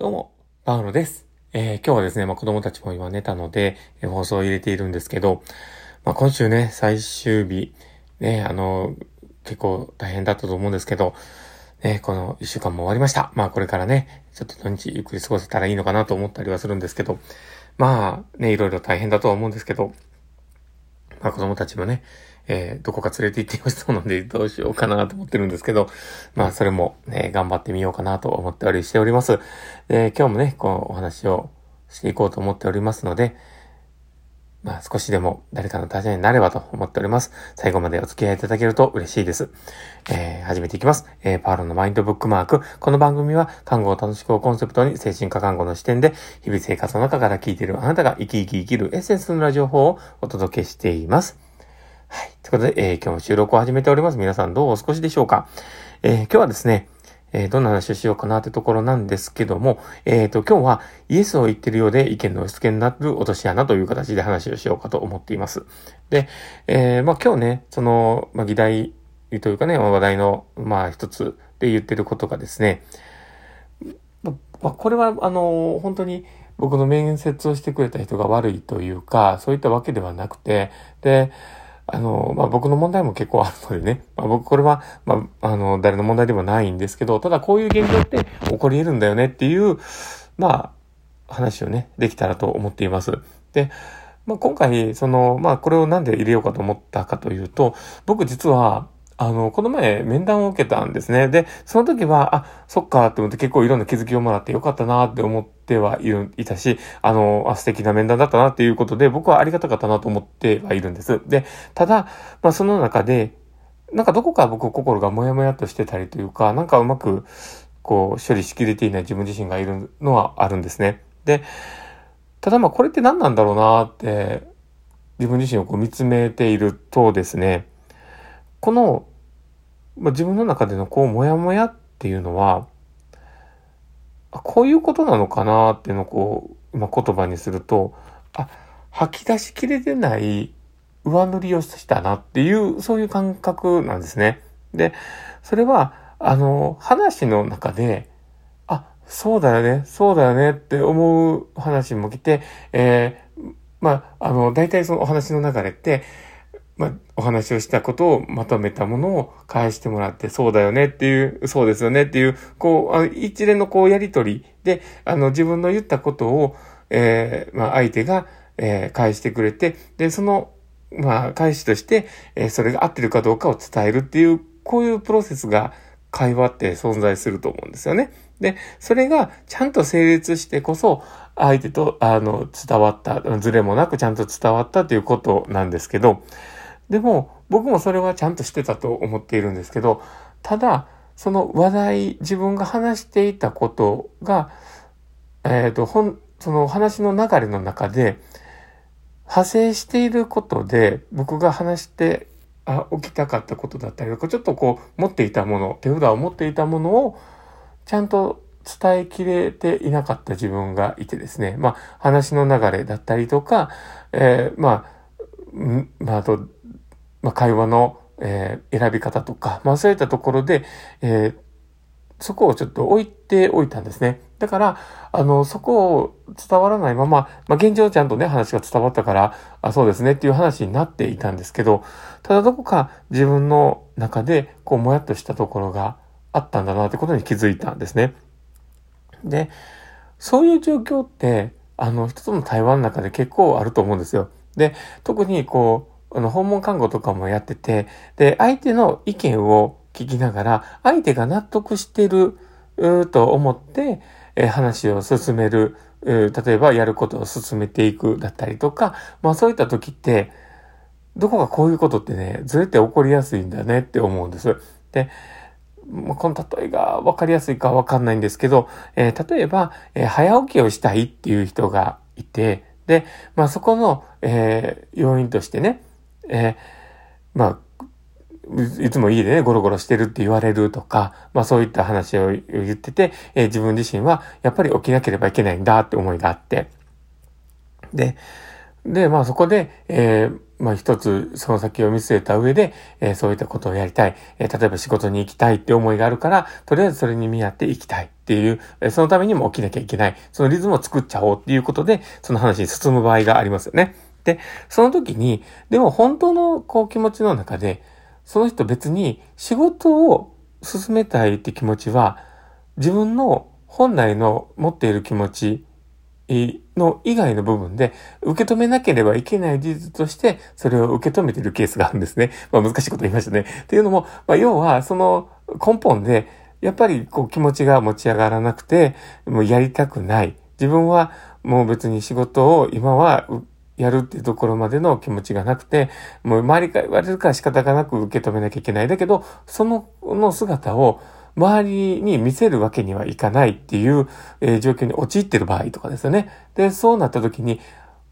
どうも、パウロです。えー、今日はですね、まあ、子供たちも今寝たので、えー、放送を入れているんですけど、まあ、今週ね、最終日、ね、あの、結構大変だったと思うんですけど、ね、この一週間も終わりました。まあこれからね、ちょっと土日ゆっくり過ごせたらいいのかなと思ったりはするんですけど、まあね、いろいろ大変だとは思うんですけど、まあ子供たちもね、えー、どこか連れて行ってほしそうなのでどうしようかなと思ってるんですけど、まあそれもね、頑張ってみようかなと思っておりしております。で、今日もね、このお話をしていこうと思っておりますので、まあ少しでも誰かの立場になればと思っております。最後までお付き合いいただけると嬉しいです。えー、始めていきます。えー、パールのマインドブックマーク。この番組は看護を楽しくをコンセプトに精神科看護の視点で日々生活の中から聞いているあなたが生き生き生きるエッセンスのラジオ法をお届けしています。はい。ということで、えー、今日も収録を始めております。皆さんどうお過ごしでしょうか？えー、今日はですね、えー、どんな話をしようかなってところなんですけども、えっ、ー、と、今日はイエスを言ってるようで意見の押し付けになる落とし穴という形で話をしようかと思っています。で、えー、まあ今日ね、その、まあ議題というかね、話題の、まあ一つで言ってることがですね、まあ、これは、あの、本当に僕の面接をしてくれた人が悪いというか、そういったわけではなくて、で、あの、まあ、僕の問題も結構あるのでね、まあ、僕これは、まあ、あの、誰の問題でもないんですけど、ただこういう現状って起こり得るんだよねっていう、まあ、話をね、できたらと思っています。で、まあ、今回、その、まあ、これをなんで入れようかと思ったかというと、僕実は、あの、この前面談を受けたんですね。で、その時は、あ、そっかって思って結構いろんな気づきをもらってよかったなって思ってはいる、いたし、あの、あ、素敵な面談だったなっていうことで、僕はありがたかったなと思ってはいるんです。で、ただ、まあその中で、なんかどこか僕心がもやもやとしてたりというか、なんかうまく、こう、処理しきれていない自分自身がいるのはあるんですね。で、ただまあこれって何なんだろうなって、自分自身をこう見つめているとですね、この、まあ、自分の中でのこう、もやもやっていうのは、こういうことなのかなっていうのをこう、まあ、言葉にすると、あ、吐き出しきれてない上塗りをしたなっていう、そういう感覚なんですね。で、それは、あの、話の中で、あ、そうだよね、そうだよねって思う話も来て、えー、まあ、あの、大体そのお話の流れって、まあ、お話をしたことをまとめたものを返してもらって、そうだよねっていう、そうですよねっていう、こう、あ一連のこうやりとりで、あの、自分の言ったことを、えー、まあ、相手が、えー、返してくれて、で、その、まあ、返しとして、えー、それが合ってるかどうかを伝えるっていう、こういうプロセスが、会話って存在すると思うんですよね。で、それがちゃんと成立してこそ、相手と、あの、伝わった、ズレもなくちゃんと伝わったということなんですけど、でも、僕もそれはちゃんとしてたと思っているんですけど、ただ、その話題、自分が話していたことが、えっ、ー、と、ほん、その話の流れの中で、派生していることで、僕が話して、あ、起きたかったことだったりとか、ちょっとこう、持っていたもの、手札を持っていたものを、ちゃんと伝えきれていなかった自分がいてですね。まあ、話の流れだったりとか、えー、まあ、まあ、あと、まあ、会話の、えー、選び方とか、まあ、そういったところで、えー、そこをちょっと置いておいたんですね。だから、あの、そこを伝わらないまま、まあ、現状ちゃんとね、話が伝わったから、あ、そうですねっていう話になっていたんですけど、ただどこか自分の中で、こう、もやっとしたところがあったんだなってことに気づいたんですね。で、そういう状況って、あの、人との対話の中で結構あると思うんですよ。で、特にこう、あの、訪問看護とかもやってて、で、相手の意見を聞きながら、相手が納得してる、と思って、え話を進める、例えばやることを進めていくだったりとか、まあそういった時って、どこかこういうことってね、ずれて起こりやすいんだねって思うんです。で、この例えが分かりやすいかわかんないんですけど、えー、例えば、えー、早起きをしたいっていう人がいて、で、まあそこの、えー、要因としてね、えー、まあ、いつも家でね、ゴロゴロしてるって言われるとか、まあそういった話を言ってて、えー、自分自身はやっぱり起きなければいけないんだって思いがあって。で、で、まあそこで、えー、まあ一つその先を見据えた上で、えー、そういったことをやりたい。えー、例えば仕事に行きたいって思いがあるから、とりあえずそれに見合って行きたいっていう、え、そのためにも起きなきゃいけない。そのリズムを作っちゃおうっていうことで、その話に進む場合がありますよね。で、その時に、でも本当のこう気持ちの中で、その人別に仕事を進めたいって気持ちは、自分の本来の持っている気持ちの以外の部分で受け止めなければいけない事実としてそれを受け止めているケースがあるんですね。まあ難しいこと言いましたね。っていうのも、まあ要はその根本でやっぱりこう気持ちが持ち上がらなくて、もうやりたくない。自分はもう別に仕事を今はやるっていうところまでの気持ちがなくて、もう周りから言われるから仕方がなく受け止めなきゃいけない。だけど、その、の姿を周りに見せるわけにはいかないっていう、えー、状況に陥ってる場合とかですよね。で、そうなった時に、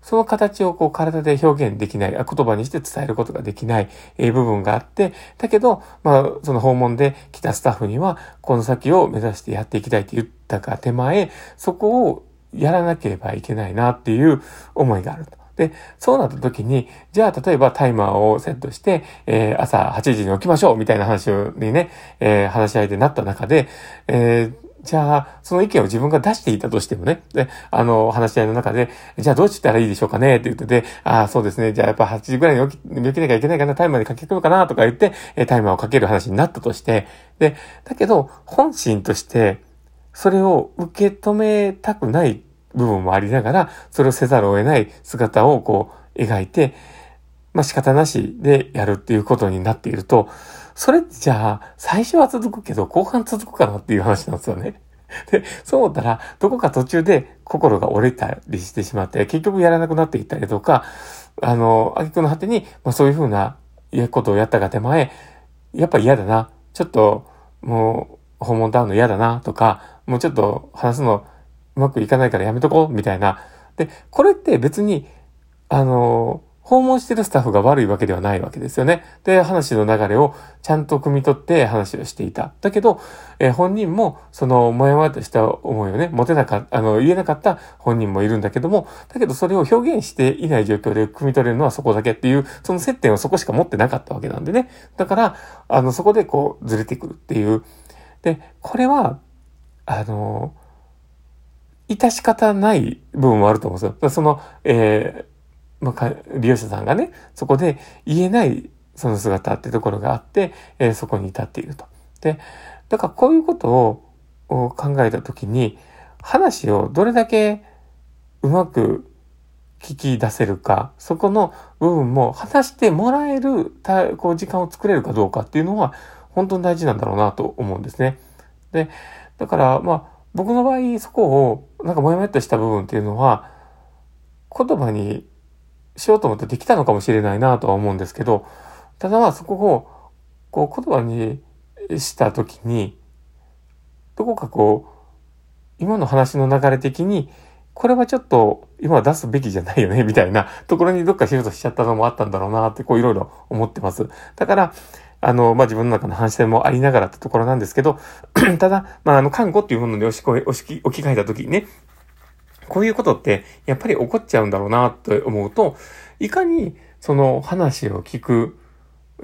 その形をこう体で表現できない、言葉にして伝えることができない、え、部分があって、だけど、まあ、その訪問で来たスタッフには、この先を目指してやっていきたいって言ったか手前、そこをやらなければいけないなっていう思いがあると。で、そうなった時に、じゃあ例えばタイマーをセットして、えー、朝8時に起きましょうみたいな話にね、えー、話し合いでなった中で、えーじゃあ、その意見を自分が出していたとしてもね、で、あの、話し合いの中で、じゃあどうしたらいいでしょうかねって言ってて、ああ、そうですね、じゃあやっぱ8時ぐらいに起き、起きなきゃいけないかな、タイマーにかけるのかなとか言って、タイマーをかける話になったとして、で、だけど、本心として、それを受け止めたくない部分もありながら、それをせざるを得ない姿をこう描いて、まあ仕方なしでやるっていうことになっていると、それじゃあ、最初は続くけど、後半続くかなっていう話なんですよね。で、そう思ったら、どこか途中で心が折れたりしてしまって、結局やらなくなっていったりとか、あの、あげくの果てに、まあそういうふうなことをやったが手前、やっぱ嫌だな。ちょっと、もう、訪問ダウンの嫌だなとか、もうちょっと話すのうまくいかないからやめとこう、みたいな。で、これって別に、あの、訪問してるスタッフが悪いわけではないわけですよね。で、話の流れをちゃんと汲み取って話をしていた。だけど、えー、本人も、その、もやもやとした思いをね、持てなかった、あの、言えなかった本人もいるんだけども、だけどそれを表現していない状況で汲み取れるのはそこだけっていう、その接点をそこしか持ってなかったわけなんでね。だから、あの、そこでこう、ずれてくるっていう。で、これは、あの、致し方ない部分もあると思うんですよ。その、えー、まあ、利用者さんがね、そこで言えないその姿ってところがあって、えー、そこに至っていると。で、だからこういうことを考えたときに、話をどれだけうまく聞き出せるか、そこの部分も話してもらえるこう時間を作れるかどうかっていうのは本当に大事なんだろうなと思うんですね。で、だから、まあ、僕の場合、そこを、なんかもやもやっとした部分っていうのは、言葉にしようと思ってできたのかもしれないなとは思うんですけど、ただまあそこを、こう言葉にしたときに、どこかこう、今の話の流れ的に、これはちょっと今出すべきじゃないよね、みたいなところにどっかシフトしちゃったのもあったんだろうなって、こういろいろ思ってます。だから、あの、まあ、自分の中の反省もありながらってところなんですけど、ただ、まあ、あの、看護っていうもので押し押し置き換えたときにね、こういうことってやっぱり起こっちゃうんだろうなと思うと、いかにその話を聞く、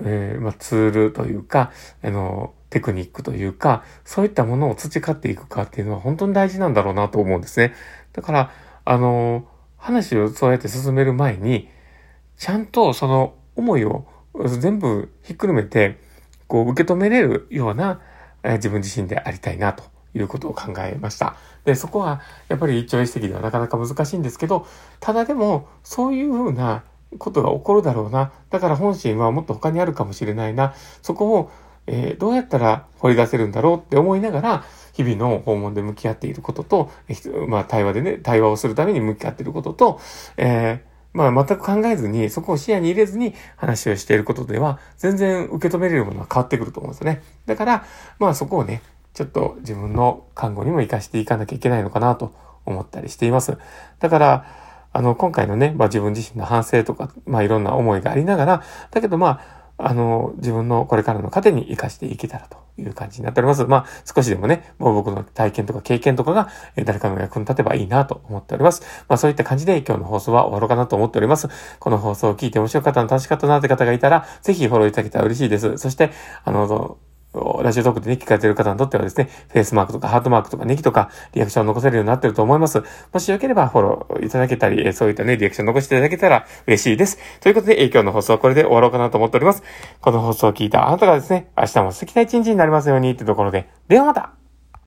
えー、まあ、ツールというか、あの、テクニックというか、そういったものを培っていくかっていうのは本当に大事なんだろうなと思うんですね。だから、あの、話をそうやって進める前に、ちゃんとその思いを全部ひっくるめて、こう受け止めれるような、え自分自身でありたいなということを考えました。で、そこはやっぱり一朝一夕ではなかなか難しいんですけど、ただでもそういうふうなことが起こるだろうな。だから本心はもっと他にあるかもしれないな。そこを、えー、どうやったら掘り出せるんだろうって思いながら、日々の訪問で向き合っていることと、まあ対話でね、対話をするために向き合っていることと、えーまあ全く考えずに、そこを視野に入れずに話をしていることでは、全然受け止めれるものは変わってくると思うんですよね。だから、まあそこをね、ちょっと自分の看護にも活かしていかなきゃいけないのかなと思ったりしています。だから、あの、今回のね、まあ自分自身の反省とか、まあいろんな思いがありながら、だけどまあ、あの、自分のこれからの糧に活かしていけたらという感じになっております。まあ、少しでもね、もう僕の体験とか経験とかが、え誰かの役に立てばいいなと思っております。まあ、そういった感じで今日の放送は終わろうかなと思っております。この放送を聞いて面白かったの楽しかったなって方がいたら、ぜひフォローいただけたら嬉しいです。そして、あの、ラジオトークでね、聞かれてる方にとってはですね、フェイスマークとかハートマークとかネギとかリアクションを残せるようになってると思います。もしよければフォローいただけたり、そういったね、リアクションを残していただけたら嬉しいです。ということで、今日の放送はこれで終わろうかなと思っております。この放送を聞いたあなたがですね、明日も素敵な一日になりますようにってところで、ではまた